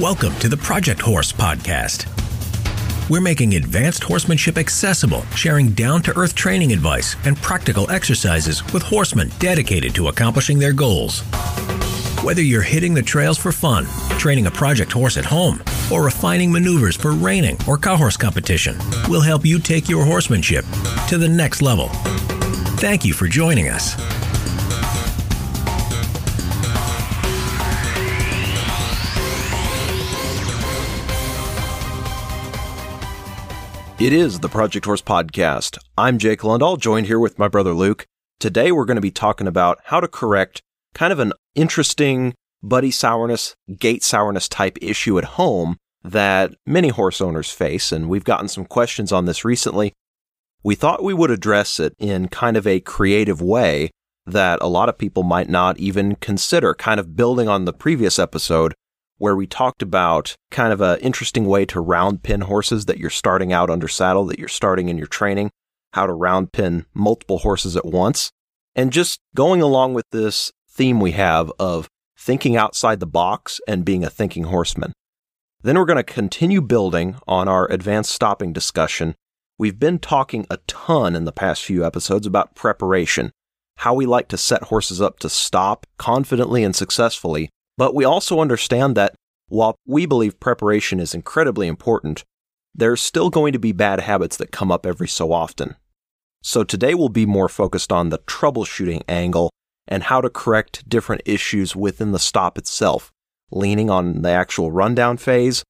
Welcome to the Project Horse Podcast. We're making advanced horsemanship accessible, sharing down to earth training advice and practical exercises with horsemen dedicated to accomplishing their goals. Whether you're hitting the trails for fun, training a project horse at home, or refining maneuvers for reining or cow horse competition, we'll help you take your horsemanship to the next level. Thank you for joining us. It is the Project Horse Podcast. I'm Jake Lundahl, joined here with my brother Luke. Today we're going to be talking about how to correct kind of an interesting buddy sourness, gate sourness type issue at home that many horse owners face. And we've gotten some questions on this recently. We thought we would address it in kind of a creative way that a lot of people might not even consider, kind of building on the previous episode where we talked about kind of an interesting way to round pen horses that you're starting out under saddle, that you're starting in your training, how to round pen multiple horses at once. And just going along with this theme we have of thinking outside the box and being a thinking horseman. Then we're going to continue building on our advanced stopping discussion. We've been talking a ton in the past few episodes about preparation, how we like to set horses up to stop confidently and successfully but we also understand that while we believe preparation is incredibly important, there's still going to be bad habits that come up every so often. So today we'll be more focused on the troubleshooting angle and how to correct different issues within the stop itself, leaning on the actual rundown phase,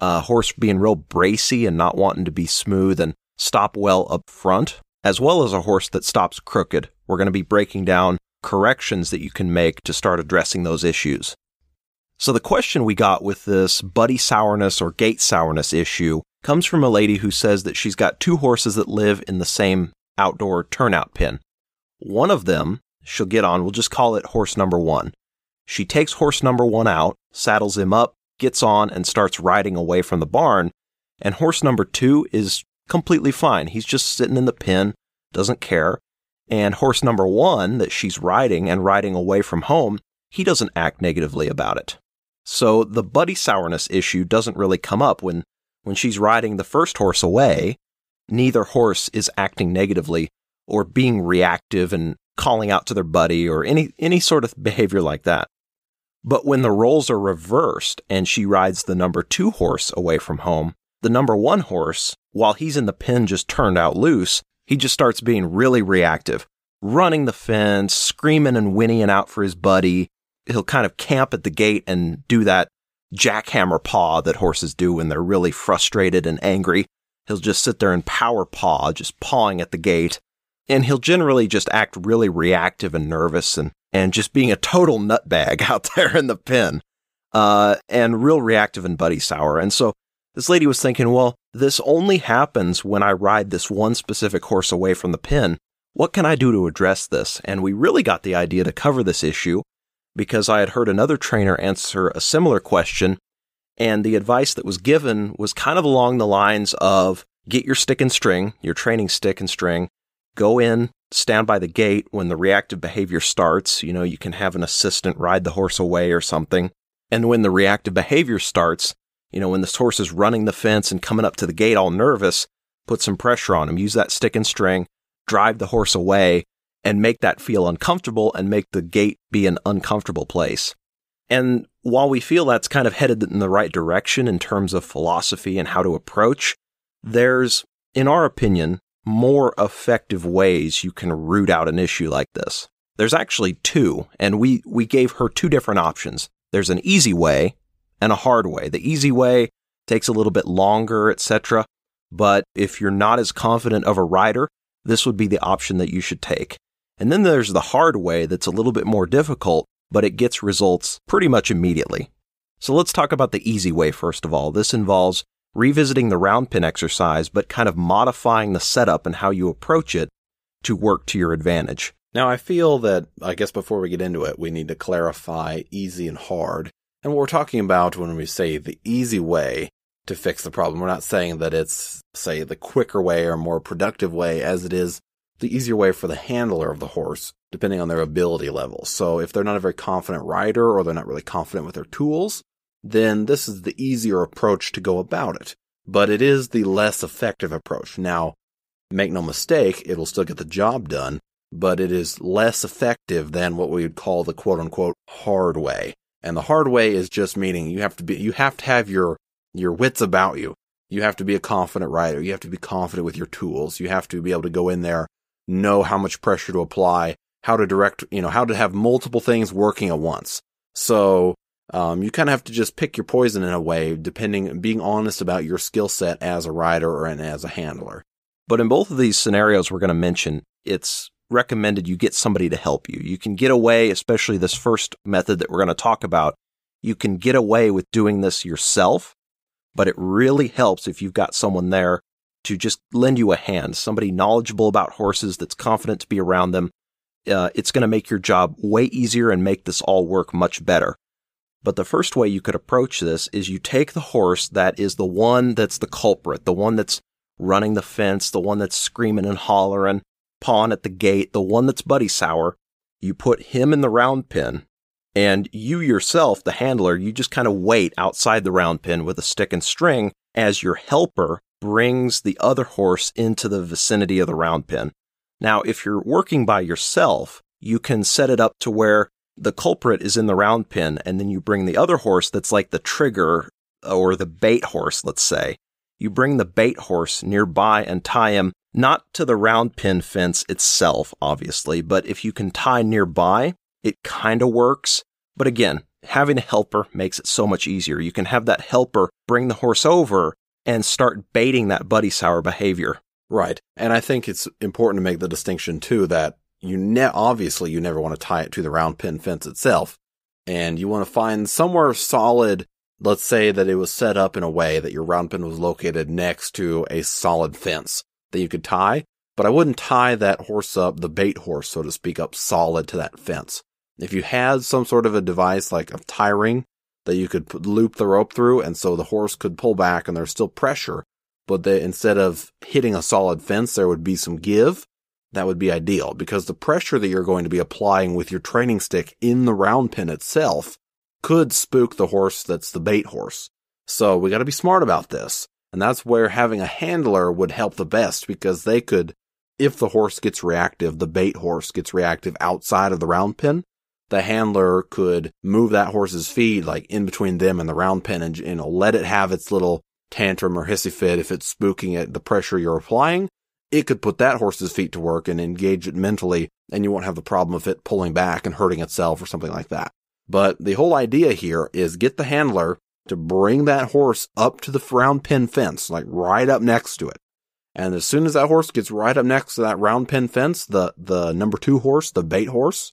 a horse being real bracy and not wanting to be smooth and stop well up front, as well as a horse that stops crooked. We're going to be breaking down corrections that you can make to start addressing those issues. So the question we got with this buddy sourness or gate sourness issue comes from a lady who says that she's got two horses that live in the same outdoor turnout pen. One of them she'll get on, we'll just call it horse number one. She takes horse number one out, saddles him up, gets on, and starts riding away from the barn. And horse number two is completely fine. He's just sitting in the pen, doesn't care. And horse number one that she's riding and riding away from home, he doesn't act negatively about it. So the buddy sourness issue doesn't really come up when, when she's riding the first horse away. Neither horse is acting negatively or being reactive and calling out to their buddy or any, any sort of behavior like that. But when the roles are reversed and she rides the number two horse away from home, the number one horse, while he's in the pen just turned out loose, he just starts being really reactive, running the fence, screaming and whinnying out for his buddy, he'll kind of camp at the gate and do that jackhammer paw that horses do when they're really frustrated and angry. He'll just sit there and power paw, just pawing at the gate. And he'll generally just act really reactive and nervous and, and just being a total nutbag out there in the pen. Uh, and real reactive and buddy sour. And so this lady was thinking, well, this only happens when I ride this one specific horse away from the pen. What can I do to address this? And we really got the idea to cover this issue because I had heard another trainer answer a similar question. And the advice that was given was kind of along the lines of get your stick and string, your training stick and string, go in, stand by the gate when the reactive behavior starts. You know, you can have an assistant ride the horse away or something. And when the reactive behavior starts, you know, when this horse is running the fence and coming up to the gate all nervous, put some pressure on him, use that stick and string, drive the horse away, and make that feel uncomfortable and make the gate be an uncomfortable place. And while we feel that's kind of headed in the right direction in terms of philosophy and how to approach, there's, in our opinion, more effective ways you can root out an issue like this. There's actually two, and we, we gave her two different options. There's an easy way and a hard way. The easy way takes a little bit longer, etc. But if you're not as confident of a rider, this would be the option that you should take. And then there's the hard way that's a little bit more difficult, but it gets results pretty much immediately. So let's talk about the easy way first of all. This involves revisiting the round pen exercise, but kind of modifying the setup and how you approach it to work to your advantage. Now, I feel that, I guess before we get into it, we need to clarify easy and hard. And what we're talking about when we say the easy way to fix the problem, we're not saying that it's, say, the quicker way or more productive way as it is the easier way for the handler of the horse, depending on their ability level. So if they're not a very confident rider or they're not really confident with their tools, then this is the easier approach to go about it. But it is the less effective approach. Now, make no mistake, it'll still get the job done, but it is less effective than what we would call the quote unquote hard way. And the hard way is just meaning you have to be, you have to have your, your wits about you. You have to be a confident rider. You have to be confident with your tools. You have to be able to go in there, know how much pressure to apply, how to direct, you know, how to have multiple things working at once. So, um, you kind of have to just pick your poison in a way, depending, being honest about your skill set as a rider or and as a handler. But in both of these scenarios we're going to mention, it's recommended you get somebody to help you. You can get away, especially this first method that we're going to talk about, you can get away with doing this yourself, but it really helps if you've got someone there to just lend you a hand, somebody knowledgeable about horses that's confident to be around them. Uh, it's going to make your job way easier and make this all work much better. But the first way you could approach this is you take the horse that is the one that's the culprit, the one that's running the fence, the one that's screaming and hollering, pawing at the gate, the one that's buddy sour. You put him in the round pen and you yourself, the handler, you just kind of wait outside the round pen with a stick and string as your helper brings the other horse into the vicinity of the round pen. Now, if you're working by yourself, you can set it up to where the culprit is in the round pen and then you bring the other horse that's like the trigger uh, or the bait horse, let's say, you bring the bait horse nearby and tie him not to the round pen fence itself, obviously, but if you can tie nearby, it kind of works. But again, having a helper makes it so much easier. You can have that helper bring the horse over and start baiting that buddy sour behavior. Right. And I think it's important to make the distinction too that you ne- obviously you never want to tie it to the round pen fence itself. And you want to find somewhere solid Let's say that it was set up in a way that your round pen was located next to a solid fence that you could tie, but I wouldn't tie that horse up, the bait horse, so to speak, up solid to that fence. If you had some sort of a device like a tie ring that you could loop the rope through and so the horse could pull back and there's still pressure, but they, instead of hitting a solid fence, there would be some give. That would be ideal because the pressure that you're going to be applying with your training stick in the round pen itself could spook the horse that's the bait horse. So we got to be smart about this. And that's where having a handler would help the best because they could, if the horse gets reactive, the bait horse gets reactive outside of the round pin, the handler could move that horse's feet like in between them and the round pen and, you know, let it have its little tantrum or hissy fit if it's spooking at the pressure you're applying. It could put that horse's feet to work and engage it mentally and you won't have the problem of it pulling back and hurting itself or something like that. But the whole idea here is get the handler to bring that horse up to the round pen fence, like right up next to it. And as soon as that horse gets right up next to that round pen fence, the, the number two horse, the bait horse,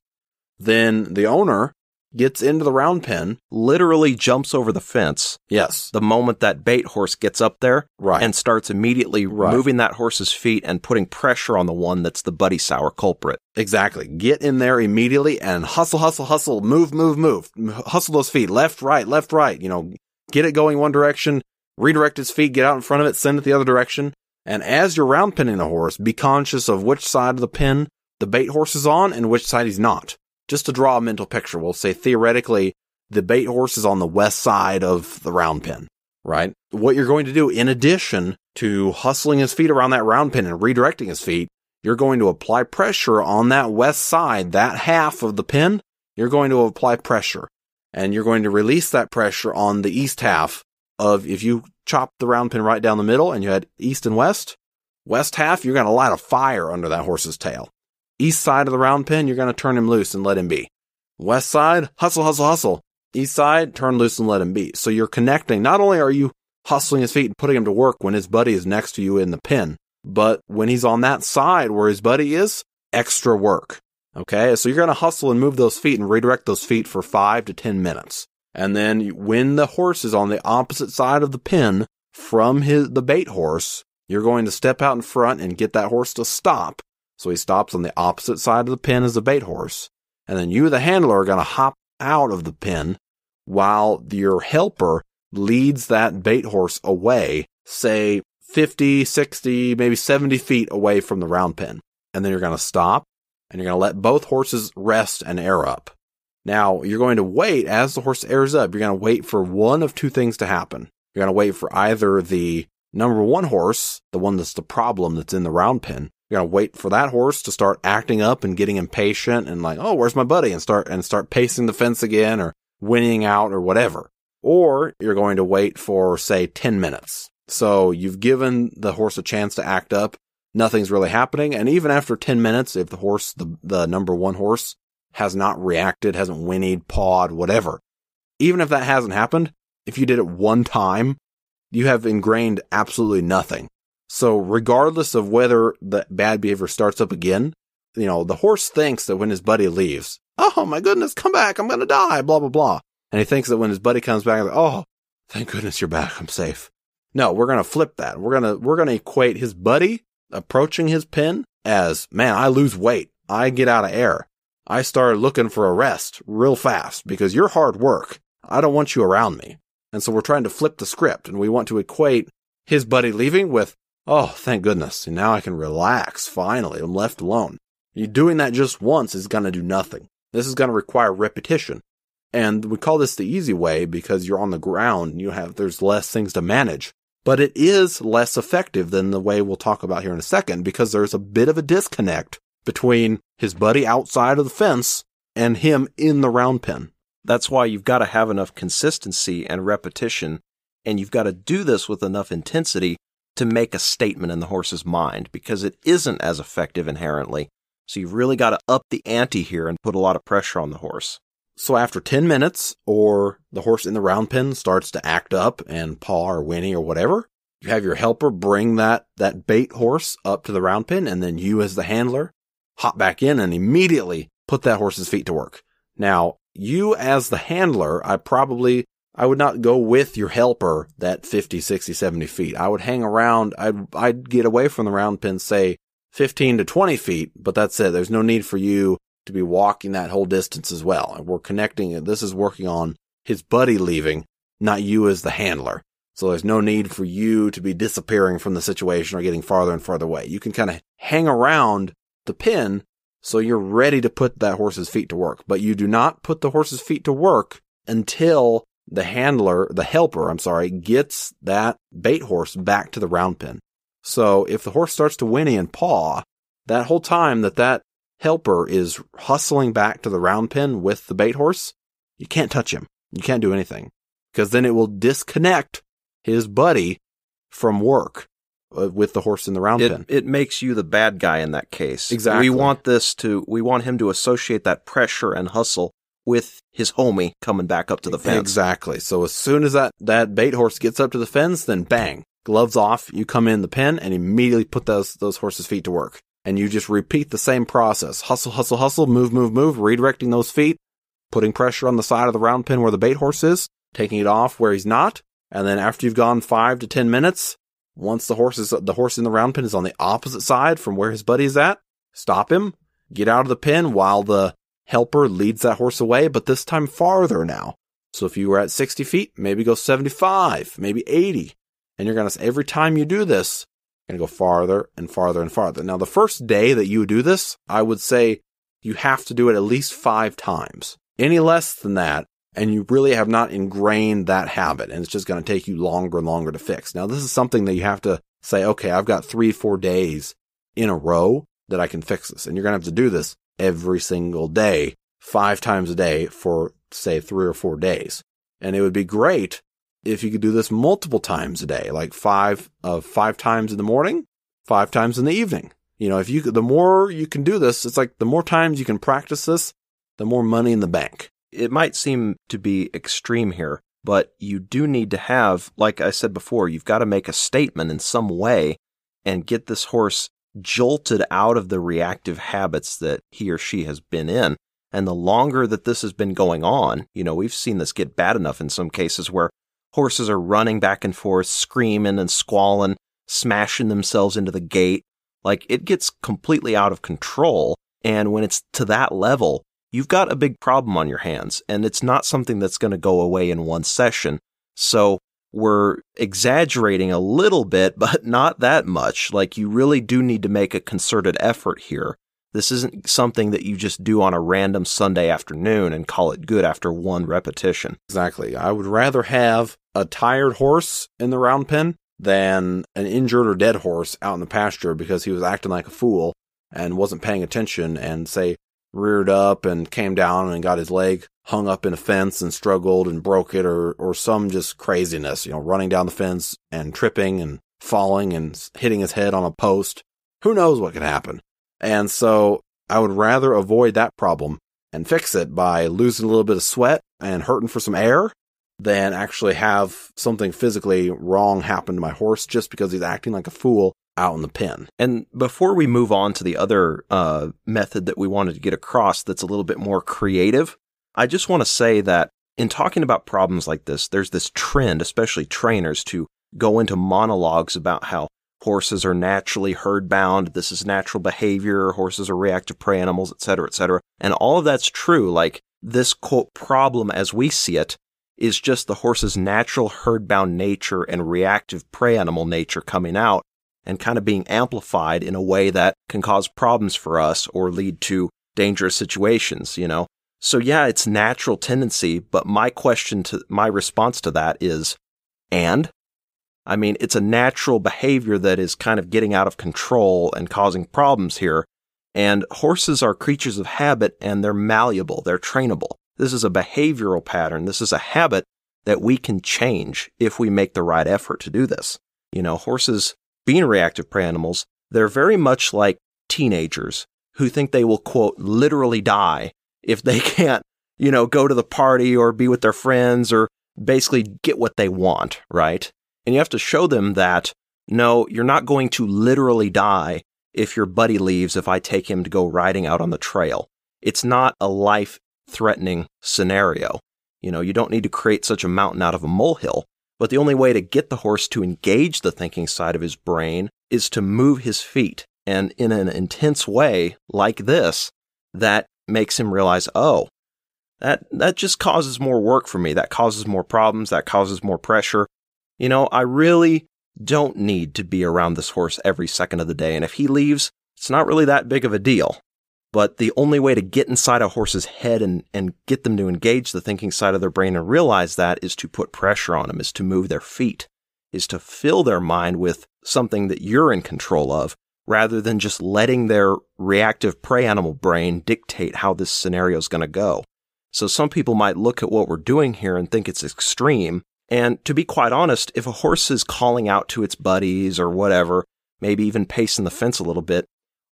then the owner gets into the round pen, literally jumps over the fence. Yes. The moment that bait horse gets up there right. and starts immediately right. moving that horse's feet and putting pressure on the one that's the buddy sour culprit. Exactly. Get in there immediately and hustle, hustle, hustle, move, move, move. Hustle those feet. Left, right, left, right. You know, get it going one direction, redirect its feet, get out in front of it, send it the other direction. And as you're round pinning the horse, be conscious of which side of the pin the bait horse is on and which side he's not just to draw a mental picture, we'll say theoretically the bait horse is on the west side of the round pen, right? What you're going to do in addition to hustling his feet around that round pen and redirecting his feet, you're going to apply pressure on that west side, that half of the pin. You're going to apply pressure and you're going to release that pressure on the east half of if you chop the round pen right down the middle and you had east and west, west half, you're going to light a fire under that horse's tail. East side of the round pen, you're going to turn him loose and let him be. West side, hustle, hustle, hustle. East side, turn loose and let him be. So you're connecting. Not only are you hustling his feet and putting him to work when his buddy is next to you in the pen, but when he's on that side where his buddy is, extra work. Okay. So you're going to hustle and move those feet and redirect those feet for five to 10 minutes. And then when the horse is on the opposite side of the pen from his, the bait horse, you're going to step out in front and get that horse to stop so he stops on the opposite side of the pen as the bait horse. And then you, the handler, are going to hop out of the pen while your helper leads that bait horse away, say 50, 60, maybe 70 feet away from the round pen. And then you're going to stop and you're going to let both horses rest and air up. Now, you're going to wait as the horse airs up. You're going to wait for one of two things to happen. You're going to wait for either the number one horse, the one that's the problem that's in the round pen. You're going to wait for that horse to start acting up and getting impatient and like, oh, where's my buddy? And start, and start pacing the fence again or winning out or whatever. Or you're going to wait for, say, 10 minutes. So you've given the horse a chance to act up. Nothing's really happening. And even after 10 minutes, if the horse, the, the number one horse has not reacted, hasn't whinnied, pawed, whatever, even if that hasn't happened, if you did it one time, you have ingrained absolutely nothing. So regardless of whether the bad behavior starts up again, you know, the horse thinks that when his buddy leaves, oh my goodness, come back, I'm going to die, blah, blah, blah. And he thinks that when his buddy comes back, like, oh, thank goodness you're back, I'm safe. No, we're going to flip that. We're going to, we're going to equate his buddy approaching his pen as, man, I lose weight. I get out of air. I start looking for a rest real fast because you're hard work. I don't want you around me. And so we're trying to flip the script and we want to equate his buddy leaving with, oh, thank goodness. Now I can relax. Finally, I'm left alone. You doing that just once is going to do nothing. This is going to require repetition. And we call this the easy way because you're on the ground. You have, there's less things to manage but it is less effective than the way we'll talk about here in a second because there's a bit of a disconnect between his buddy outside of the fence and him in the round pen. That's why you've got to have enough consistency and repetition, and you've got to do this with enough intensity to make a statement in the horse's mind because it isn't as effective inherently. So you've really got to up the ante here and put a lot of pressure on the horse. So after 10 minutes, or the horse in the round pen starts to act up and paw or whinny or whatever, you have your helper bring that, that bait horse up to the round pen, and then you as the handler hop back in and immediately put that horse's feet to work. Now, you as the handler, I probably, I would not go with your helper that 50, 60, 70 feet. I would hang around, I'd, I'd get away from the round pen, say 15 to 20 feet, but that's it. There's no need for you to be walking that whole distance as well. And we're connecting it. This is working on his buddy leaving, not you as the handler. So there's no need for you to be disappearing from the situation or getting farther and farther away. You can kind of hang around the pin so you're ready to put that horse's feet to work, but you do not put the horse's feet to work until the handler, the helper, I'm sorry, gets that bait horse back to the round pen. So if the horse starts to whinny and paw, that whole time that that helper is hustling back to the round pen with the bait horse, you can't touch him. You can't do anything because then it will disconnect his buddy from work uh, with the horse in the round it, pen. It makes you the bad guy in that case. Exactly. We want this to, we want him to associate that pressure and hustle with his homie coming back up to the fence. Exactly. So as soon as that, that bait horse gets up to the fence, then bang, gloves off, you come in the pen and immediately put those, those horses' feet to work and you just repeat the same process. Hustle, hustle, hustle, move, move, move, redirecting those feet, putting pressure on the side of the round pen where the bait horse is, taking it off where he's not. And then after you've gone five to 10 minutes, once the horse is, the horse in the round pen is on the opposite side from where his buddy is at, stop him, get out of the pen while the helper leads that horse away, but this time farther now. So if you were at 60 feet, maybe go 75, maybe 80. And you're going to, every time you do this, you're going to go farther and farther and farther. Now, the first day that you do this, I would say you have to do it at least five times. Any less than that, and you really have not ingrained that habit, and it's just going to take you longer and longer to fix. Now, this is something that you have to say, okay, I've got three, four days in a row that I can fix this. And you're going to have to do this every single day, five times a day for, say, three or four days. And it would be great if you could do this multiple times a day, like five of uh, five times in the morning, five times in the evening. You know, if you the more you can do this, it's like the more times you can practice this, the more money in the bank. It might seem to be extreme here, but you do need to have, like I said before, you've got to make a statement in some way and get this horse jolted out of the reactive habits that he or she has been in. And the longer that this has been going on, you know, we've seen this get bad enough in some cases where Horses are running back and forth, screaming and squalling, smashing themselves into the gate. Like it gets completely out of control. And when it's to that level, you've got a big problem on your hands and it's not something that's going to go away in one session. So we're exaggerating a little bit, but not that much. Like you really do need to make a concerted effort here. This isn't something that you just do on a random Sunday afternoon and call it good after one repetition. Exactly. I would rather have a tired horse in the round pen than an injured or dead horse out in the pasture because he was acting like a fool and wasn't paying attention and say reared up and came down and got his leg hung up in a fence and struggled and broke it or, or some just craziness, you know, running down the fence and tripping and falling and hitting his head on a post. Who knows what could happen? And so I would rather avoid that problem and fix it by losing a little bit of sweat and hurting for some air than actually have something physically wrong happen to my horse just because he's acting like a fool out in the pen. And before we move on to the other uh, method that we wanted to get across that's a little bit more creative, I just want to say that in talking about problems like this, there's this trend, especially trainers, to go into monologues about how horses are naturally herd bound. This is natural behavior. Horses are reactive prey animals, et cetera, et cetera. And all of that's true. Like this quote problem as we see it is just the horse's natural herd bound nature and reactive prey animal nature coming out and kind of being amplified in a way that can cause problems for us or lead to dangerous situations, you know? So yeah, it's natural tendency, but my question to my response to that is, and I mean, it's a natural behavior that is kind of getting out of control and causing problems here. And horses are creatures of habit and they're malleable. They're trainable. This is a behavioral pattern. This is a habit that we can change if we make the right effort to do this. You know, horses being reactive prey animals, they're very much like teenagers who think they will quote literally die if they can't, you know, go to the party or be with their friends or basically get what they want, right? And you have to show them that no, you're not going to literally die if your buddy leaves if I take him to go riding out on the trail. It's not a life threatening scenario. You know, you don't need to create such a mountain out of a molehill. But the only way to get the horse to engage the thinking side of his brain is to move his feet. And in an intense way like this, that makes him realize, oh, that, that just causes more work for me. That causes more problems. That causes more pressure. You know, I really don't need to be around this horse every second of the day. And if he leaves, it's not really that big of a deal. But the only way to get inside a horse's head and, and get them to engage the thinking side of their brain and realize that is to put pressure on them, is to move their feet, is to fill their mind with something that you're in control of rather than just letting their reactive prey animal brain dictate how this scenario is going to go. So some people might look at what we're doing here and think it's extreme, and to be quite honest, if a horse is calling out to its buddies or whatever, maybe even pacing the fence a little bit,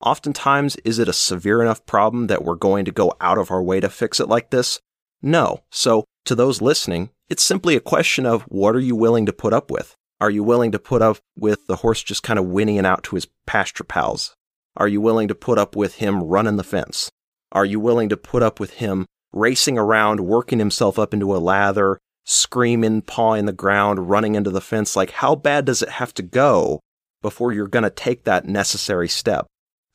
oftentimes is it a severe enough problem that we're going to go out of our way to fix it like this? No. So to those listening, it's simply a question of what are you willing to put up with? Are you willing to put up with the horse just kind of whinnying out to his pasture pals? Are you willing to put up with him running the fence? Are you willing to put up with him racing around, working himself up into a lather, screaming, pawing the ground, running into the fence. Like, how bad does it have to go before you're going to take that necessary step?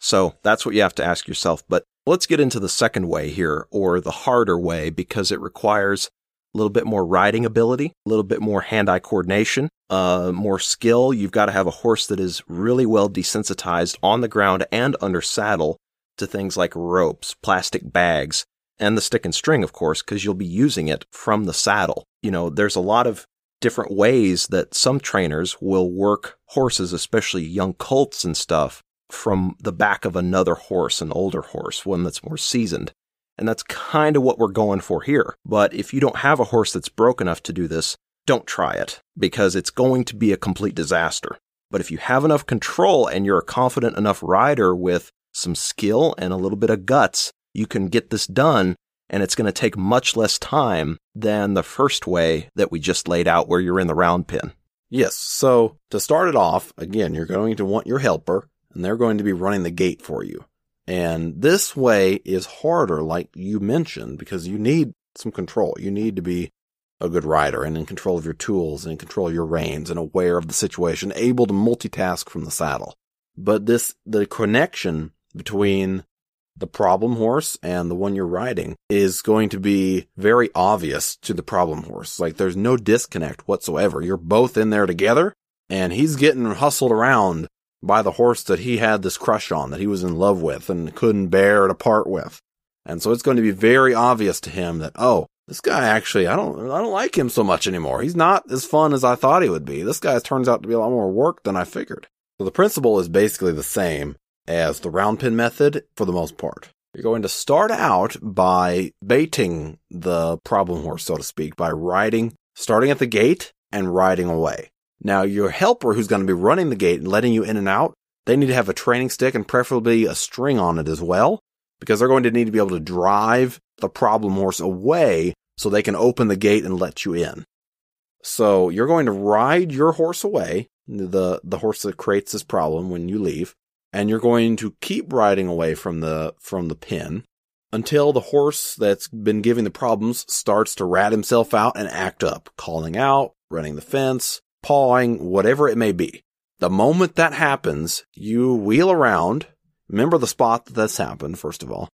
So that's what you have to ask yourself. But let's get into the second way here, or the harder way, because it requires a little bit more riding ability, a little bit more hand eye coordination, uh, more skill. You've got to have a horse that is really well desensitized on the ground and under saddle to things like ropes, plastic bags, and the stick and string, of course, because you'll be using it from the saddle. You know, there's a lot of different ways that some trainers will work horses, especially young colts and stuff, from the back of another horse, an older horse, one that's more seasoned. And that's kind of what we're going for here. But if you don't have a horse that's broke enough to do this, don't try it because it's going to be a complete disaster. But if you have enough control and you're a confident enough rider with some skill and a little bit of guts, you can get this done and it's going to take much less time than the first way that we just laid out where you're in the round pen. Yes. So to start it off, again, you're going to want your helper and they're going to be running the gate for you. And this way is harder, like you mentioned, because you need some control. You need to be a good rider and in control of your tools and in control of your reins and aware of the situation, able to multitask from the saddle. But this, the connection between the problem horse and the one you're riding is going to be very obvious to the problem horse. Like there's no disconnect whatsoever. You're both in there together and he's getting hustled around by the horse that he had this crush on, that he was in love with and couldn't bear to part with. And so it's going to be very obvious to him that, oh, this guy actually, I don't, I don't like him so much anymore. He's not as fun as I thought he would be. This guy turns out to be a lot more work than I figured. So the principle is basically the same as the round pen method for the most part. You're going to start out by baiting the problem horse, so to speak, by riding, starting at the gate and riding away. Now, your helper who's going to be running the gate and letting you in and out, they need to have a training stick and preferably a string on it as well, because they're going to need to be able to drive the problem horse away so they can open the gate and let you in. So you're going to ride your horse away, the, the horse that creates this problem when you leave, and you're going to keep riding away from the, from the pin until the horse that's been giving the problems starts to rat himself out and act up, calling out, running the fence, pawing, whatever it may be. The moment that happens, you wheel around. Remember the spot that this happened, first of all.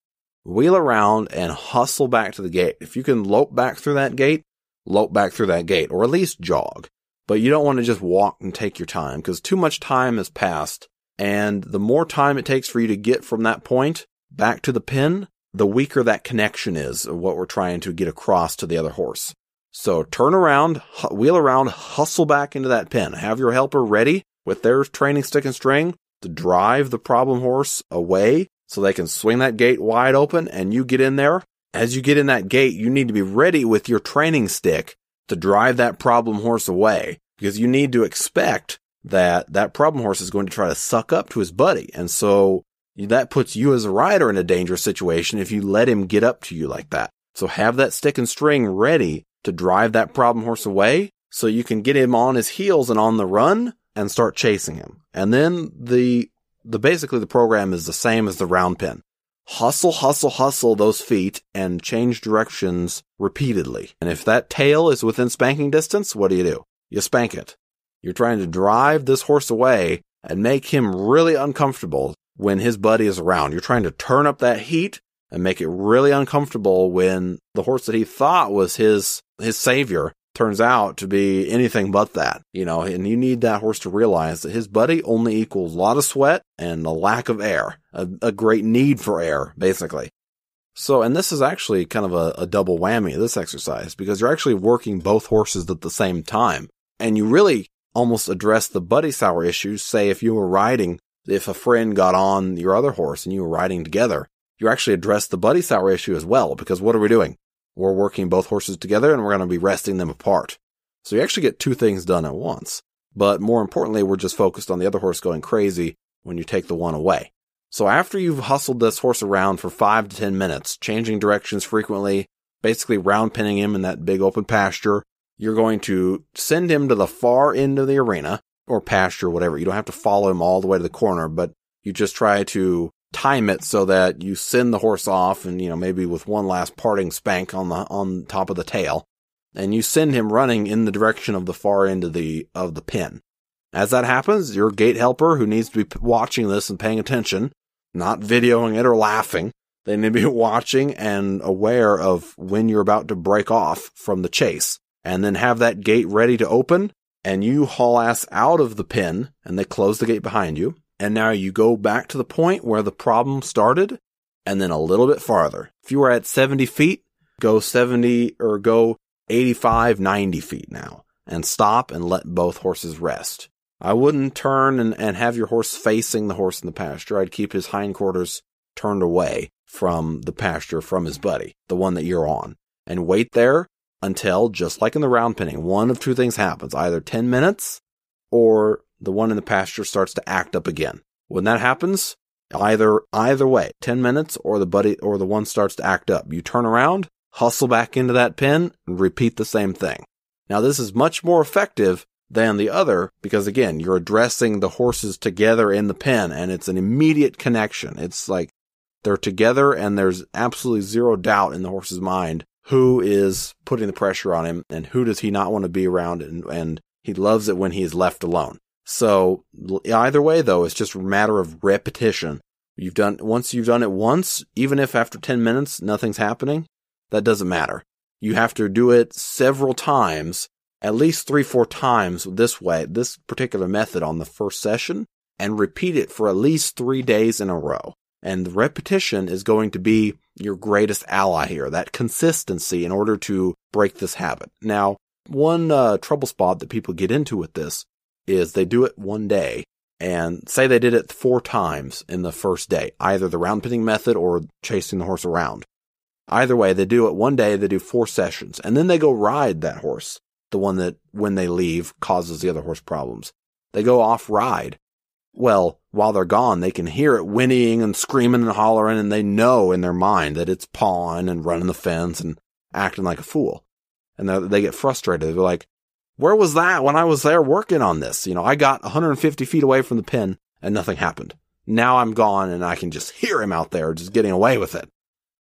Wheel around and hustle back to the gate. If you can lope back through that gate, lope back through that gate, or at least jog. But you don't want to just walk and take your time because too much time has passed. And the more time it takes for you to get from that point back to the pin, the weaker that connection is of what we're trying to get across to the other horse. So turn around, wheel around, hustle back into that pen. Have your helper ready with their training stick and string to drive the problem horse away so they can swing that gate wide open and you get in there. As you get in that gate, you need to be ready with your training stick to drive that problem horse away because you need to expect that that problem horse is going to try to suck up to his buddy. And so that puts you as a rider in a dangerous situation if you let him get up to you like that. So have that stick and string ready to drive that problem horse away so you can get him on his heels and on the run and start chasing him. And then the, the basically the program is the same as the round pen. Hustle, hustle, hustle those feet and change directions repeatedly. And if that tail is within spanking distance, what do you do? You spank it. You're trying to drive this horse away and make him really uncomfortable when his buddy is around. You're trying to turn up that heat and make it really uncomfortable when the horse that he thought was his his savior turns out to be anything but that, you know, and you need that horse to realize that his buddy only equals a lot of sweat and a lack of air, a, a great need for air, basically. So, and this is actually kind of a, a double whammy this exercise because you're actually working both horses at the same time. And you really almost address the buddy sour issues. Say if you were riding, if a friend got on your other horse and you were riding together, you actually address the buddy sour issue as well because what are we doing? We're working both horses together and we're going to be resting them apart. So you actually get two things done at once. But more importantly, we're just focused on the other horse going crazy when you take the one away. So after you've hustled this horse around for five to 10 minutes, changing directions frequently, basically round pinning him in that big open pasture, you're going to send him to the far end of the arena or pasture, whatever. You don't have to follow him all the way to the corner, but you just try to time it so that you send the horse off and, you know, maybe with one last parting spank on the, on top of the tail and you send him running in the direction of the far end of the, of the pen. As that happens, your gate helper who needs to be watching this and paying attention, not videoing it or laughing, they need to be watching and aware of when you're about to break off from the chase and then have that gate ready to open and you haul ass out of the pen and they close the gate behind you and now you go back to the point where the problem started and then a little bit farther. If you were at 70 feet, go 70 or go 85, 90 feet now and stop and let both horses rest. I wouldn't turn and, and have your horse facing the horse in the pasture. I'd keep his hindquarters turned away from the pasture from his buddy, the one that you're on, and wait there until, just like in the round pinning, one of two things happens. Either 10 minutes or the one in the pasture starts to act up again. When that happens, either either way, 10 minutes or the buddy or the one starts to act up. You turn around, hustle back into that pen and repeat the same thing. Now this is much more effective than the other because again, you're addressing the horses together in the pen and it's an immediate connection. It's like they're together and there's absolutely zero doubt in the horse's mind who is putting the pressure on him and who does he not want to be around and, and he loves it when he is left alone. So either way though, it's just a matter of repetition. You've done, once you've done it once, even if after 10 minutes nothing's happening, that doesn't matter. You have to do it several times, at least three, four times this way, this particular method on the first session and repeat it for at least three days in a row. And the repetition is going to be your greatest ally here, that consistency in order to break this habit. Now, one uh, trouble spot that people get into with this is they do it one day and say they did it four times in the first day, either the round pinning method or chasing the horse around. Either way, they do it one day, they do four sessions, and then they go ride that horse, the one that when they leave causes the other horse problems. They go off ride. Well, while they're gone, they can hear it whinnying and screaming and hollering, and they know in their mind that it's pawing and running the fence and acting like a fool. And they get frustrated. They're like, where was that when I was there working on this? You know, I got 150 feet away from the pin and nothing happened. Now I'm gone and I can just hear him out there just getting away with it.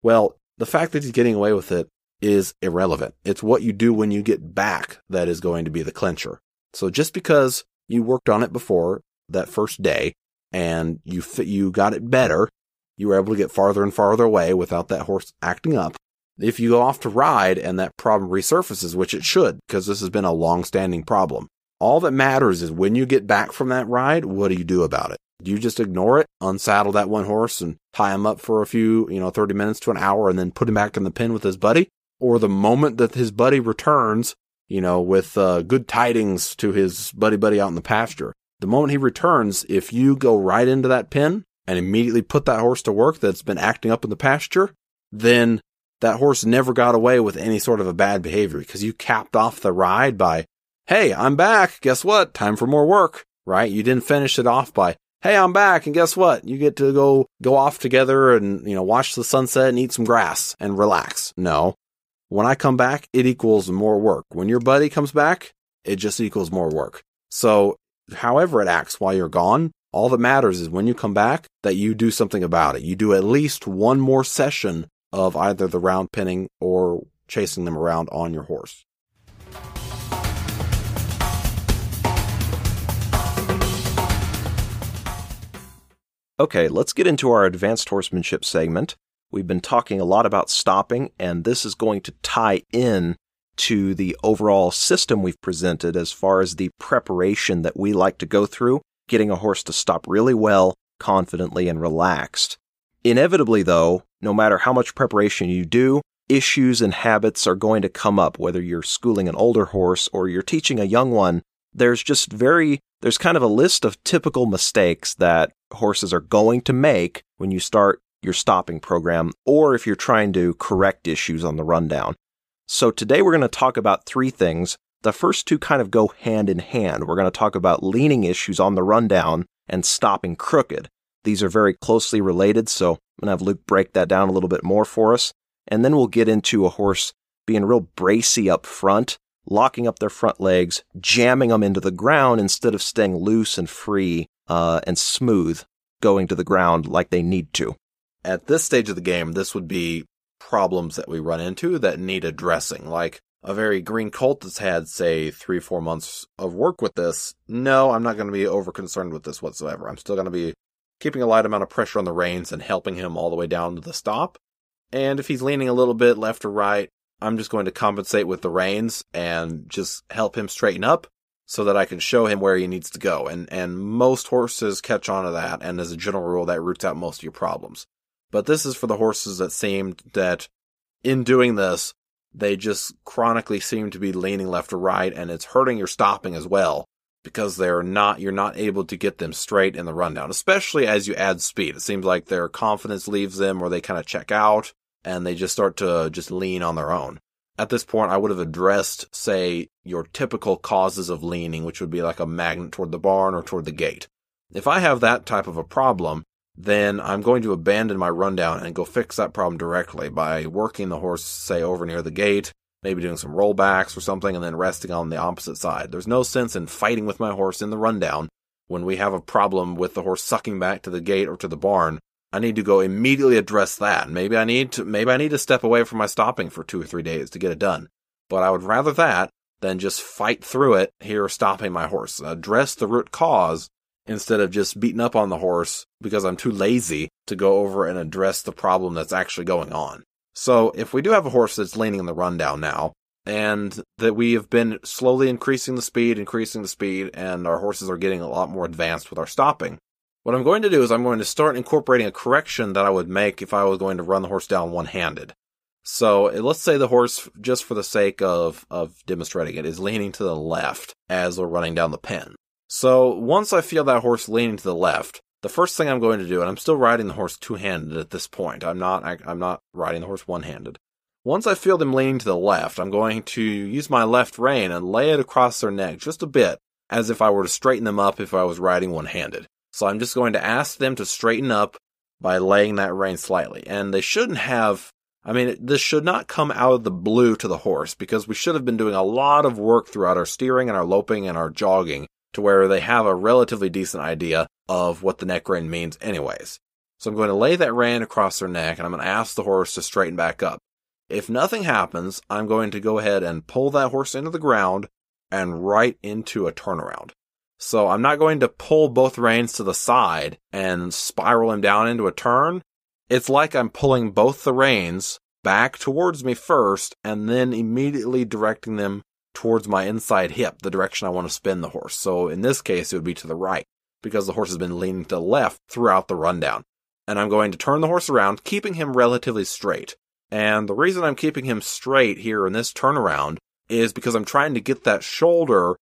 Well, the fact that he's getting away with it is irrelevant. It's what you do when you get back that is going to be the clincher. So just because you worked on it before that first day and you you got it better, you were able to get farther and farther away without that horse acting up. If you go off to ride and that problem resurfaces, which it should, because this has been a long-standing problem, all that matters is when you get back from that ride, what do you do about it? Do you just ignore it, unsaddle that one horse and tie him up for a few, you know, 30 minutes to an hour and then put him back in the pen with his buddy? Or the moment that his buddy returns, you know, with uh, good tidings to his buddy buddy out in the pasture, the moment he returns, if you go right into that pen and immediately put that horse to work that's been acting up in the pasture, then that horse never got away with any sort of a bad behavior because you capped off the ride by, Hey, I'm back. Guess what? Time for more work, right? You didn't finish it off by, Hey, I'm back. And guess what? You get to go, go off together and, you know, watch the sunset and eat some grass and relax. No. When I come back, it equals more work. When your buddy comes back, it just equals more work. So however it acts while you're gone, all that matters is when you come back that you do something about it. You do at least one more session of either the round pinning or chasing them around on your horse. Okay, let's get into our advanced horsemanship segment. We've been talking a lot about stopping, and this is going to tie in to the overall system we've presented as far as the preparation that we like to go through, getting a horse to stop really well, confidently, and relaxed. Inevitably, though, no matter how much preparation you do, issues and habits are going to come up, whether you're schooling an older horse or you're teaching a young one. There's just very, there's kind of a list of typical mistakes that horses are going to make when you start your stopping program or if you're trying to correct issues on the rundown. So today we're going to talk about three things. The first two kind of go hand in hand. We're going to talk about leaning issues on the rundown and stopping crooked. These are very closely related, so I'm going to have Luke break that down a little bit more for us. And then we'll get into a horse being real bracy up front, locking up their front legs, jamming them into the ground instead of staying loose and free uh, and smooth going to the ground like they need to. At this stage of the game, this would be problems that we run into that need addressing, like a very green colt that's had, say, three, four months of work with this. No, I'm not going to be over concerned with this whatsoever. I'm still going to be keeping a light amount of pressure on the reins and helping him all the way down to the stop. And if he's leaning a little bit left or right, I'm just going to compensate with the reins and just help him straighten up so that I can show him where he needs to go. And, and most horses catch on to that. And as a general rule, that roots out most of your problems. But this is for the horses that seemed that in doing this, they just chronically seem to be leaning left or right and it's hurting your stopping as well because they're not you're not able to get them straight in the rundown, especially as you add speed. It seems like their confidence leaves them or they kind of check out and they just start to just lean on their own. At this point, I would have addressed, say, your typical causes of leaning, which would be like a magnet toward the barn or toward the gate. If I have that type of a problem, then I'm going to abandon my rundown and go fix that problem directly by working the horse, say, over near the gate, maybe doing some rollbacks or something, and then resting on the opposite side. There's no sense in fighting with my horse in the rundown when we have a problem with the horse sucking back to the gate or to the barn. I need to go immediately address that. Maybe I need to, maybe I need to step away from my stopping for two or three days to get it done. But I would rather that than just fight through it here stopping my horse. Address the root cause instead of just beating up on the horse because I'm too lazy to go over and address the problem that's actually going on. So if we do have a horse that's leaning in the rundown now, and that we have been slowly increasing the speed, increasing the speed, and our horses are getting a lot more advanced with our stopping, What I'm going to do is I'm going to start incorporating a correction that I would make if I was going to run the horse down one handed. So eh, let's say the horse, just for the sake of, of demonstrating it, is leaning to the left as we're running down the pen. So once I feel that horse leaning to the left, the first thing I'm going to do, and I'm still riding the horse two-handed at this point. I'm not, I, I'm not riding the horse one-handed. Once I feel them leaning to the left, I'm going to use my left rein and lay it across their neck just a bit, as if I were to straighten them up if I was riding one-handed. So I'm just going to ask them to straighten up by laying that rein slightly. And they shouldn't have I mean, this should not come out of the blue to the horse because we should have been doing a lot of work throughout our steering and our loping and our jogging to where they have a relatively decent idea of what the neck rein means anyways. So I'm going to lay that rein across their neck and I'm going to ask the horse to straighten back up. If nothing happens, I'm going to go ahead and pull that horse into the ground and right into a turnaround. So I'm not going to pull both reins to the side and spiral him down into a turn it's like I'm pulling both the reins back towards me first and then immediately directing them towards my inside hip, the direction I want to spin the horse. So in this case, it would be to the right because the horse has been leaning to the left throughout the rundown. And I'm going to turn the horse around, keeping him relatively straight. And the reason I'm keeping him straight here in this turnaround is because I'm trying to get that shoulder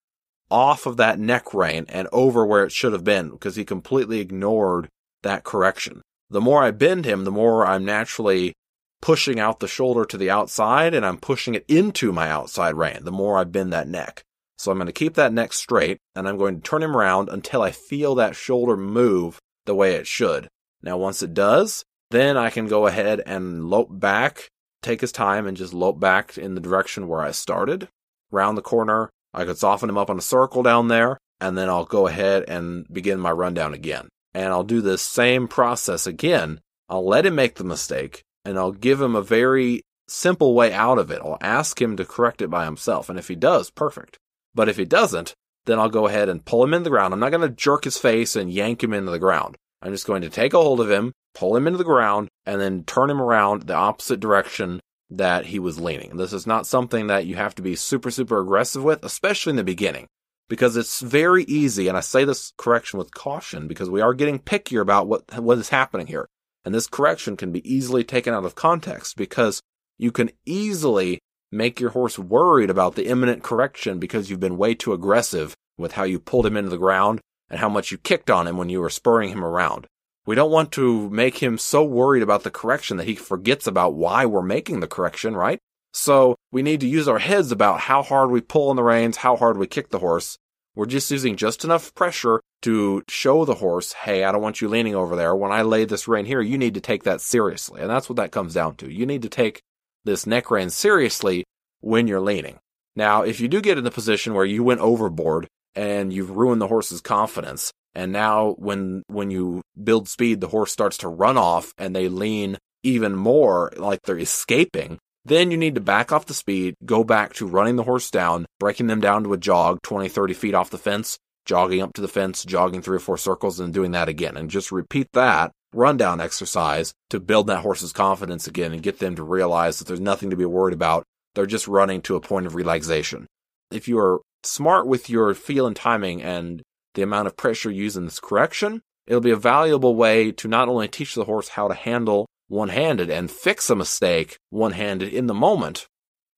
off of that neck rein and over where it should have been because he completely ignored that correction the more I bend him, the more I'm naturally pushing out the shoulder to the outside and I'm pushing it into my outside rein, the more I bend that neck. So I'm going to keep that neck straight and I'm going to turn him around until I feel that shoulder move the way it should. Now, once it does, then I can go ahead and lope back, take his time and just lope back in the direction where I started. Round the corner, I could soften him up on a circle down there, and then I'll go ahead and begin my rundown again and I'll do this same process again. I'll let him make the mistake and I'll give him a very simple way out of it. I'll ask him to correct it by himself. And if he does, perfect. But if he doesn't, then I'll go ahead and pull him into the ground. I'm not going to jerk his face and yank him into the ground. I'm just going to take a hold of him, pull him into the ground, and then turn him around the opposite direction that he was leaning. This is not something that you have to be super, super aggressive with, especially in the beginning because it's very easy, and I say this correction with caution because we are getting pickier about what, what is happening here. And this correction can be easily taken out of context because you can easily make your horse worried about the imminent correction because you've been way too aggressive with how you pulled him into the ground and how much you kicked on him when you were spurring him around. We don't want to make him so worried about the correction that he forgets about why we're making the correction, right? So we need to use our heads about how hard we pull on the reins, how hard we kick the horse, we're just using just enough pressure to show the horse, hey, I don't want you leaning over there. When I lay this rein here, you need to take that seriously. And that's what that comes down to. You need to take this neck rein seriously when you're leaning. Now, if you do get in the position where you went overboard and you've ruined the horse's confidence, and now when when you build speed, the horse starts to run off and they lean even more like they're escaping, then you need to back off the speed, go back to running the horse down, breaking them down to a jog 20, 30 feet off the fence, jogging up to the fence, jogging three or four circles, and doing that again. And just repeat that rundown exercise to build that horse's confidence again and get them to realize that there's nothing to be worried about. They're just running to a point of relaxation. If you are smart with your feel and timing and the amount of pressure used in this correction, it'll be a valuable way to not only teach the horse how to handle one handed and fix a mistake one handed in the moment,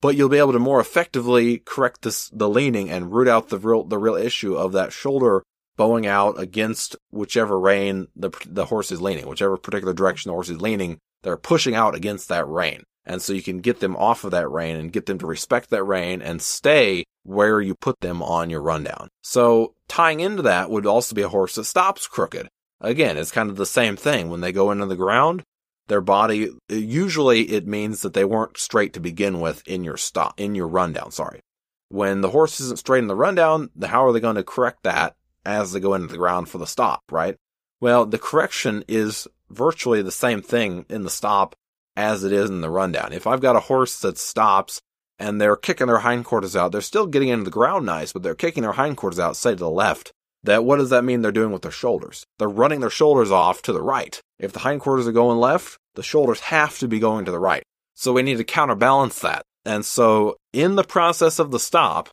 but you'll be able to more effectively correct this, the leaning and root out the real, the real issue of that shoulder bowing out against whichever rein the, the horse is leaning, whichever particular direction the horse is leaning, they're pushing out against that rein. And so you can get them off of that rein and get them to respect that rein and stay where you put them on your rundown. So tying into that would also be a horse that stops crooked. Again, it's kind of the same thing. When they go into the ground, their body usually it means that they weren't straight to begin with in your stop in your rundown sorry when the horse isn't straight in the rundown how are they going to correct that as they go into the ground for the stop right well the correction is virtually the same thing in the stop as it is in the rundown if i've got a horse that stops and they're kicking their hindquarters out they're still getting into the ground nice but they're kicking their hindquarters out say to the left that what does that mean they're doing with their shoulders? They're running their shoulders off to the right. If the hindquarters are going left, the shoulders have to be going to the right. So we need to counterbalance that. And so in the process of the stop,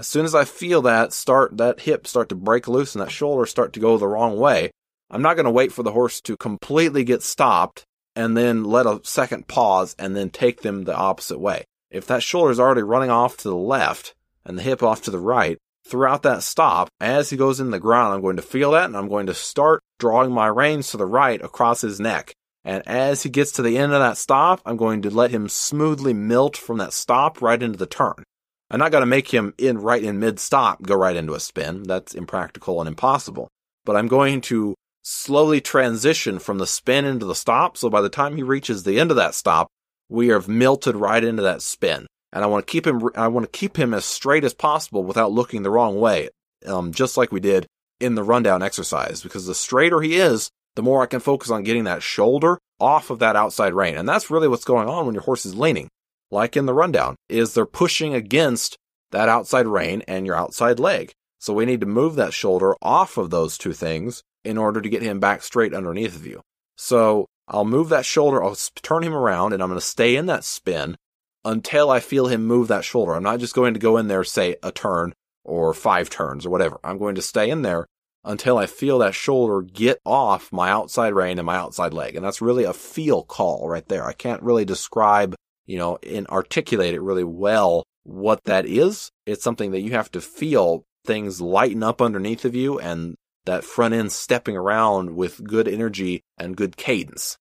as soon as I feel that start, that hip start to break loose and that shoulder start to go the wrong way, I'm not going to wait for the horse to completely get stopped and then let a second pause and then take them the opposite way. If that shoulder is already running off to the left and the hip off to the right, throughout that stop, as he goes in the ground, I'm going to feel that and I'm going to start drawing my reins to the right across his neck. And as he gets to the end of that stop, I'm going to let him smoothly melt from that stop right into the turn. I'm not going to make him in right in mid stop go right into a spin. That's impractical and impossible. But I'm going to slowly transition from the spin into the stop. So by the time he reaches the end of that stop, we have melted right into that spin. And I want to keep him, I want to keep him as straight as possible without looking the wrong way. Um, just like we did in the rundown exercise, because the straighter he is, the more I can focus on getting that shoulder off of that outside rein. And that's really what's going on when your horse is leaning, like in the rundown, is they're pushing against that outside rein and your outside leg. So we need to move that shoulder off of those two things in order to get him back straight underneath of you. So I'll move that shoulder, I'll turn him around, and I'm going to stay in that spin until I feel him move that shoulder. I'm not just going to go in there, say a turn or five turns or whatever. I'm going to stay in there until I feel that shoulder get off my outside rein and my outside leg. And that's really a feel call right there. I can't really describe, you know, and articulate it really well what that is. It's something that you have to feel things lighten up underneath of you and that front end stepping around with good energy and good cadence.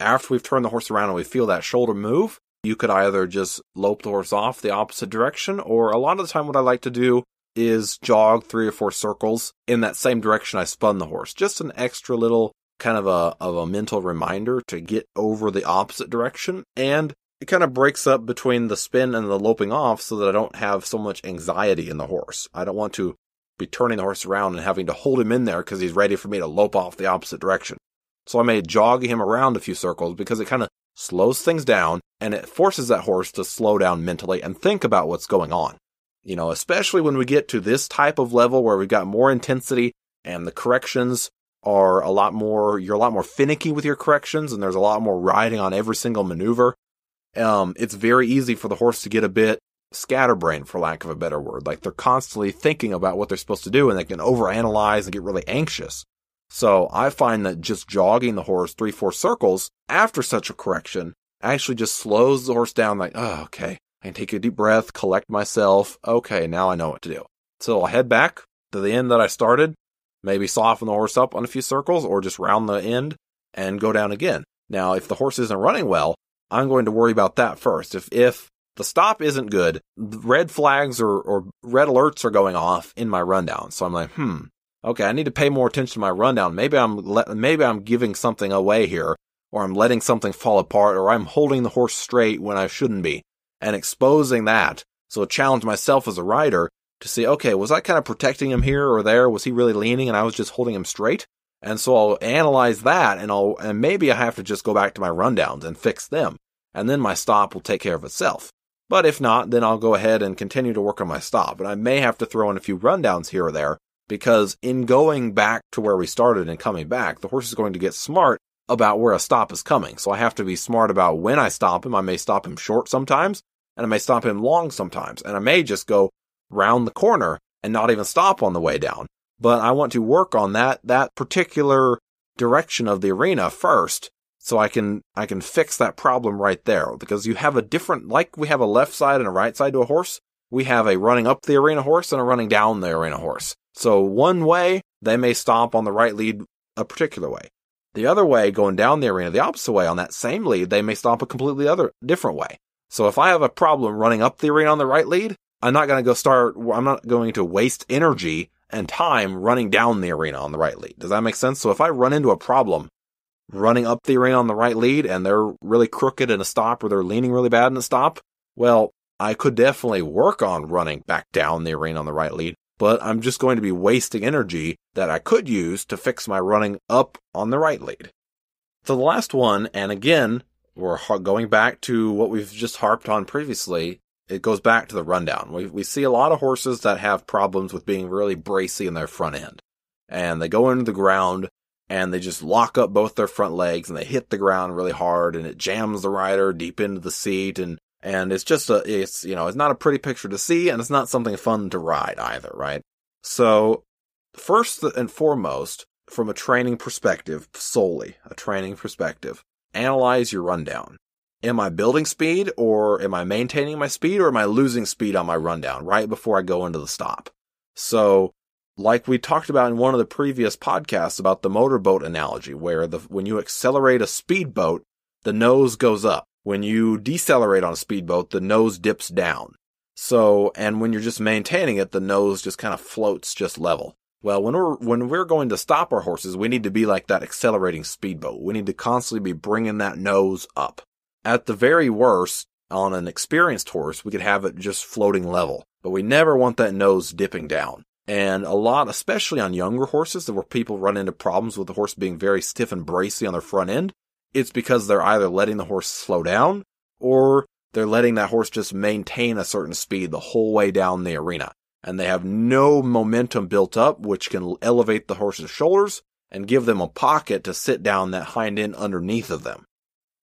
After we've turned the horse around and we feel that shoulder move, you could either just lope the horse off the opposite direction, or a lot of the time what I like to do is jog three or four circles in that same direction I spun the horse. Just an extra little kind of a of a mental reminder to get over the opposite direction and it kind of breaks up between the spin and the loping off so that I don't have so much anxiety in the horse. I don't want to be turning the horse around and having to hold him in there because he's ready for me to lope off the opposite direction. So I may jog him around a few circles because it kind of slows things down and it forces that horse to slow down mentally and think about what's going on. You know, especially when we get to this type of level where we've got more intensity and the corrections are a lot more, you're a lot more finicky with your corrections and there's a lot more riding on every single maneuver. Um, it's very easy for the horse to get a bit scatterbrained, for lack of a better word. Like they're constantly thinking about what they're supposed to do and they can overanalyze and get really anxious. So I find that just jogging the horse three, four circles after such a correction actually just slows the horse down like, oh, okay, I can take a deep breath, collect myself. Okay, now I know what to do. So I'll head back to the end that I started, maybe soften the horse up on a few circles or just round the end and go down again. Now, if the horse isn't running well, I'm going to worry about that first. If, if the stop isn't good, red flags or, or red alerts are going off in my rundown. So I'm like, hmm, okay, I need to pay more attention to my rundown. Maybe I'm, le- maybe I'm giving something away here or I'm letting something fall apart or I'm holding the horse straight when I shouldn't be and exposing that. So I challenge myself as a rider to see, okay, was I kind of protecting him here or there? Was he really leaning and I was just holding him straight? And so I'll analyze that and I'll, and maybe I have to just go back to my rundowns and fix them. And then my stop will take care of itself. But if not, then I'll go ahead and continue to work on my stop. And I may have to throw in a few rundowns here or there because in going back to where we started and coming back, the horse is going to get smart about where a stop is coming. So I have to be smart about when I stop him. I may stop him short sometimes and I may stop him long sometimes. And I may just go round the corner and not even stop on the way down. But I want to work on that, that particular direction of the arena first so I can, I can fix that problem right there because you have a different, like we have a left side and a right side to a horse. We have a running up the arena horse and a running down the arena horse. So one way, they may stomp on the right lead a particular way. The other way, going down the arena the opposite way on that same lead, they may stomp a completely other different way. So if I have a problem running up the arena on the right lead, I'm not going to go start, I'm not going to waste energy and time running down the arena on the right lead. Does that make sense? So if I run into a problem running up the arena on the right lead and they're really crooked in a stop or they're leaning really bad in a stop, well, I could definitely work on running back down the arena on the right lead but I'm just going to be wasting energy that I could use to fix my running up on the right lead. So the last one, and again, we're going back to what we've just harped on previously. It goes back to the rundown. We, we see a lot of horses that have problems with being really bracy in their front end. And they go into the ground and they just lock up both their front legs and they hit the ground really hard and it jams the rider deep into the seat and and it's just a, it's, you know, it's not a pretty picture to see and it's not something fun to ride either, right? So first and foremost, from a training perspective, solely a training perspective, analyze your rundown. Am I building speed or am I maintaining my speed or am I losing speed on my rundown right before I go into the stop? So, like we talked about in one of the previous podcasts about the motorboat analogy, where the, when you accelerate a speedboat, the nose goes up. When you decelerate on a speedboat, the nose dips down. So, and when you're just maintaining it, the nose just kind of floats just level. Well, when we're, when we're going to stop our horses, we need to be like that accelerating speedboat. We need to constantly be bringing that nose up. At the very worst, on an experienced horse, we could have it just floating level, but we never want that nose dipping down. And a lot, especially on younger horses, where people run into problems with the horse being very stiff and bracy on their front end, it's because they're either letting the horse slow down or they're letting that horse just maintain a certain speed the whole way down the arena. And they have no momentum built up, which can elevate the horse's shoulders and give them a pocket to sit down that hind end underneath of them.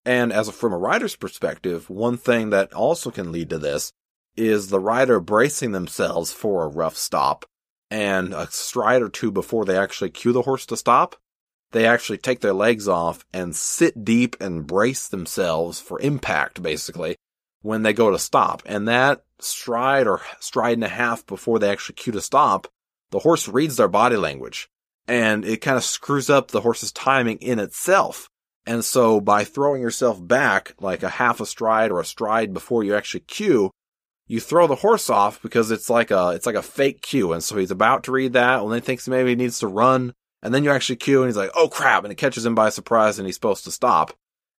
And as a, from a rider's perspective, one thing that also can lead to this is the rider bracing themselves for a rough stop and a stride or two before they actually cue the horse to stop they actually take their legs off and sit deep and brace themselves for impact, basically, when they go to stop. And that stride or stride and a half before they actually cue to stop, the horse reads their body language and it kind of screws up the horse's timing in itself. And so by throwing yourself back like a half a stride or a stride before you actually cue, you throw the horse off because it's like a, it's like a fake cue. And so he's about to read that when he thinks maybe he needs to run and then you actually cue and he's like, oh crap. And it catches him by surprise and he's supposed to stop.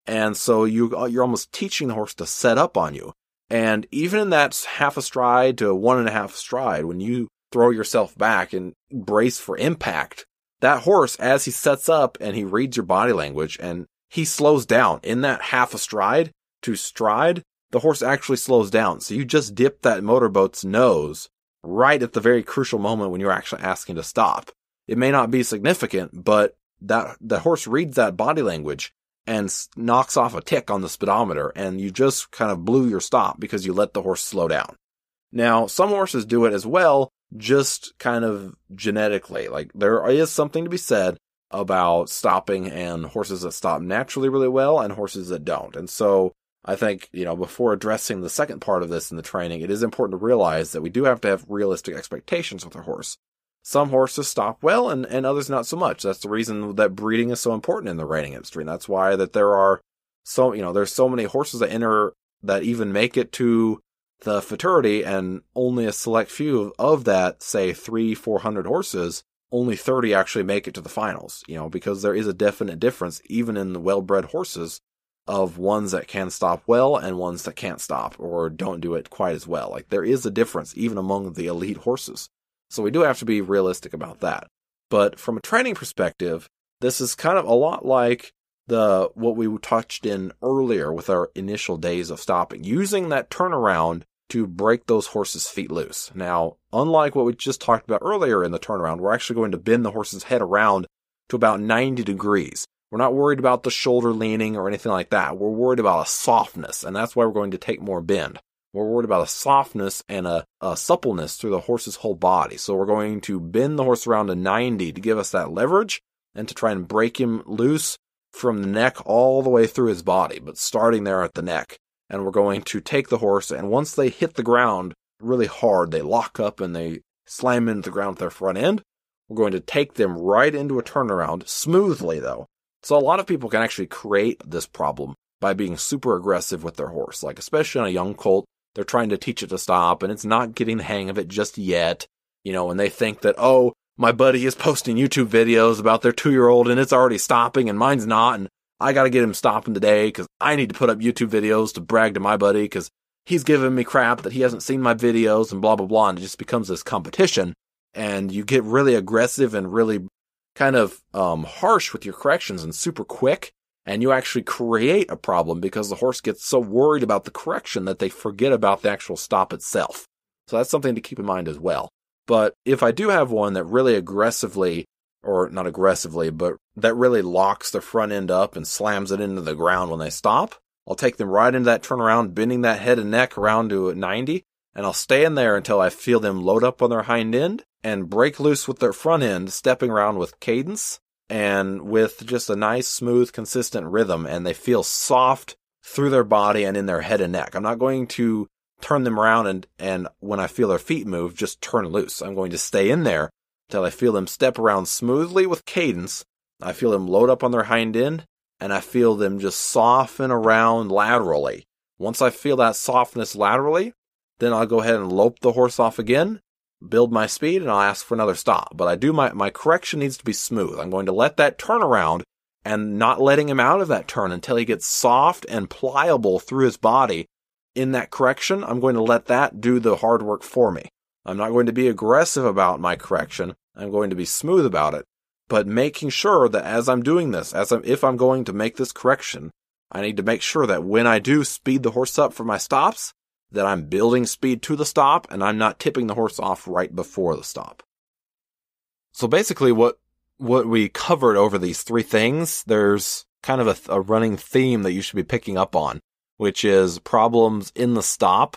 And so you, uh, you're almost teaching the horse to set up on you. And even in that half a stride to one and a half stride, when you throw yourself back and brace for impact, that horse, as he sets up and he reads your body language and he slows down in that half a stride to stride, the horse actually slows down. So you just dip that motorboat's nose right at the very crucial moment when you're actually asking to stop. It may not be significant, but that the horse reads that body language and knocks off a tick on the speedometer and you just kind of blew your stop because you let the horse slow down. Now, some horses do it as well, just kind of genetically. Like there is something to be said about stopping and horses that stop naturally really well and horses that don't. And so I think, you know, before addressing the second part of this in the training, it is important to realize that we do have to have realistic expectations with our horse some horses stop well and, and others not so much. That's the reason that breeding is so important in the reining industry. And that's why that there are so, you know, there's so many horses that enter that even make it to the futurity and only a select few of that, say three, 400 horses, only 30 actually make it to the finals, you know, because there is a definite difference even in the well-bred horses of ones that can stop well and ones that can't stop or don't do it quite as well. Like there is a difference even among the elite horses. So we do have to be realistic about that. But from a training perspective, this is kind of a lot like the what we touched in earlier with our initial days of stopping, using that turnaround to break those horses' feet loose. Now, unlike what we just talked about earlier in the turnaround, we're actually going to bend the horse's head around to about 90 degrees. We're not worried about the shoulder leaning or anything like that. We're worried about a softness, and that's why we're going to take more bend. We're worried about a softness and a, a, suppleness through the horse's whole body. So we're going to bend the horse around to 90 to give us that leverage and to try and break him loose from the neck all the way through his body, but starting there at the neck. And we're going to take the horse, and once they hit the ground really hard, they lock up and they slam into the ground with their front end. We're going to take them right into a turnaround smoothly, though. So a lot of people can actually create this problem by being super aggressive with their horse, like especially on a young colt they're trying to teach it to stop and it's not getting the hang of it just yet. You know, and they think that, oh, my buddy is posting YouTube videos about their two year old and it's already stopping and mine's not. And I got to get him stopping today because I need to put up YouTube videos to brag to my buddy because he's giving me crap that he hasn't seen my videos and blah, blah, blah. And it just becomes this competition and you get really aggressive and really kind of um, harsh with your corrections and super quick and you actually create a problem because the horse gets so worried about the correction that they forget about the actual stop itself. So that's something to keep in mind as well. But if I do have one that really aggressively, or not aggressively, but that really locks the front end up and slams it into the ground when they stop, I'll take them right into that turnaround, bending that head and neck around to 90, and I'll stay in there until I feel them load up on their hind end and break loose with their front end, stepping around with cadence and with just a nice, smooth, consistent rhythm, and they feel soft through their body and in their head and neck. I'm not going to turn them around and, and when I feel their feet move, just turn loose. I'm going to stay in there until I feel them step around smoothly with cadence. I feel them load up on their hind end and I feel them just soften around laterally. Once I feel that softness laterally, then I'll go ahead and lope the horse off again, build my speed, and I'll ask for another stop. But I do my, my correction needs to be smooth. I'm going to let that turn around and not letting him out of that turn until he gets soft and pliable through his body in that correction. I'm going to let that do the hard work for me. I'm not going to be aggressive about my correction. I'm going to be smooth about it, but making sure that as I'm doing this, as I'm, if I'm going to make this correction, I need to make sure that when I do speed the horse up for my stops, that I'm building speed to the stop and I'm not tipping the horse off right before the stop. So basically what what we covered over these three things, there's kind of a, a, running theme that you should be picking up on, which is problems in the stop,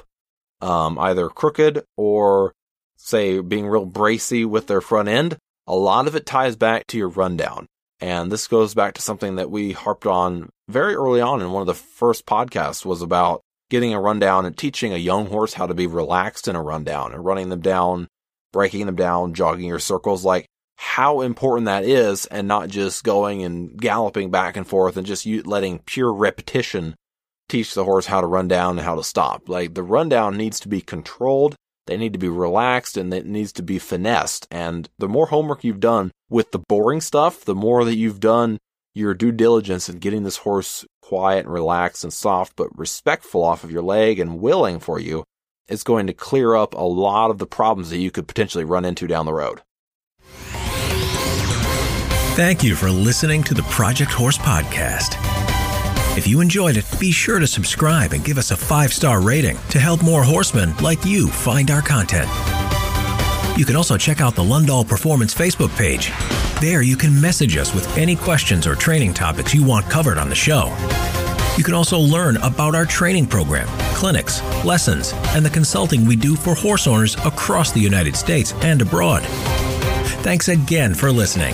um, either crooked or say being real bracy with their front end. A lot of it ties back to your rundown. And this goes back to something that we harped on very early on in one of the first podcasts was about getting a rundown and teaching a young horse how to be relaxed in a rundown and running them down, breaking them down, jogging your circles. Like how important that is and not just going and galloping back and forth and just letting pure repetition teach the horse how to run down and how to stop. Like the rundown needs to be controlled. They need to be relaxed and it needs to be finessed. And the more homework you've done with the boring stuff, the more that you've done your due diligence in getting this horse quiet and relaxed and soft, but respectful off of your leg and willing for you, it's going to clear up a lot of the problems that you could potentially run into down the road. Thank you for listening to the Project Horse Podcast. If you enjoyed it, be sure to subscribe and give us a five star rating to help more horsemen like you find our content. You can also check out the Lundahl Performance Facebook page. There, you can message us with any questions or training topics you want covered on the show. You can also learn about our training program, clinics, lessons, and the consulting we do for horse owners across the United States and abroad. Thanks again for listening.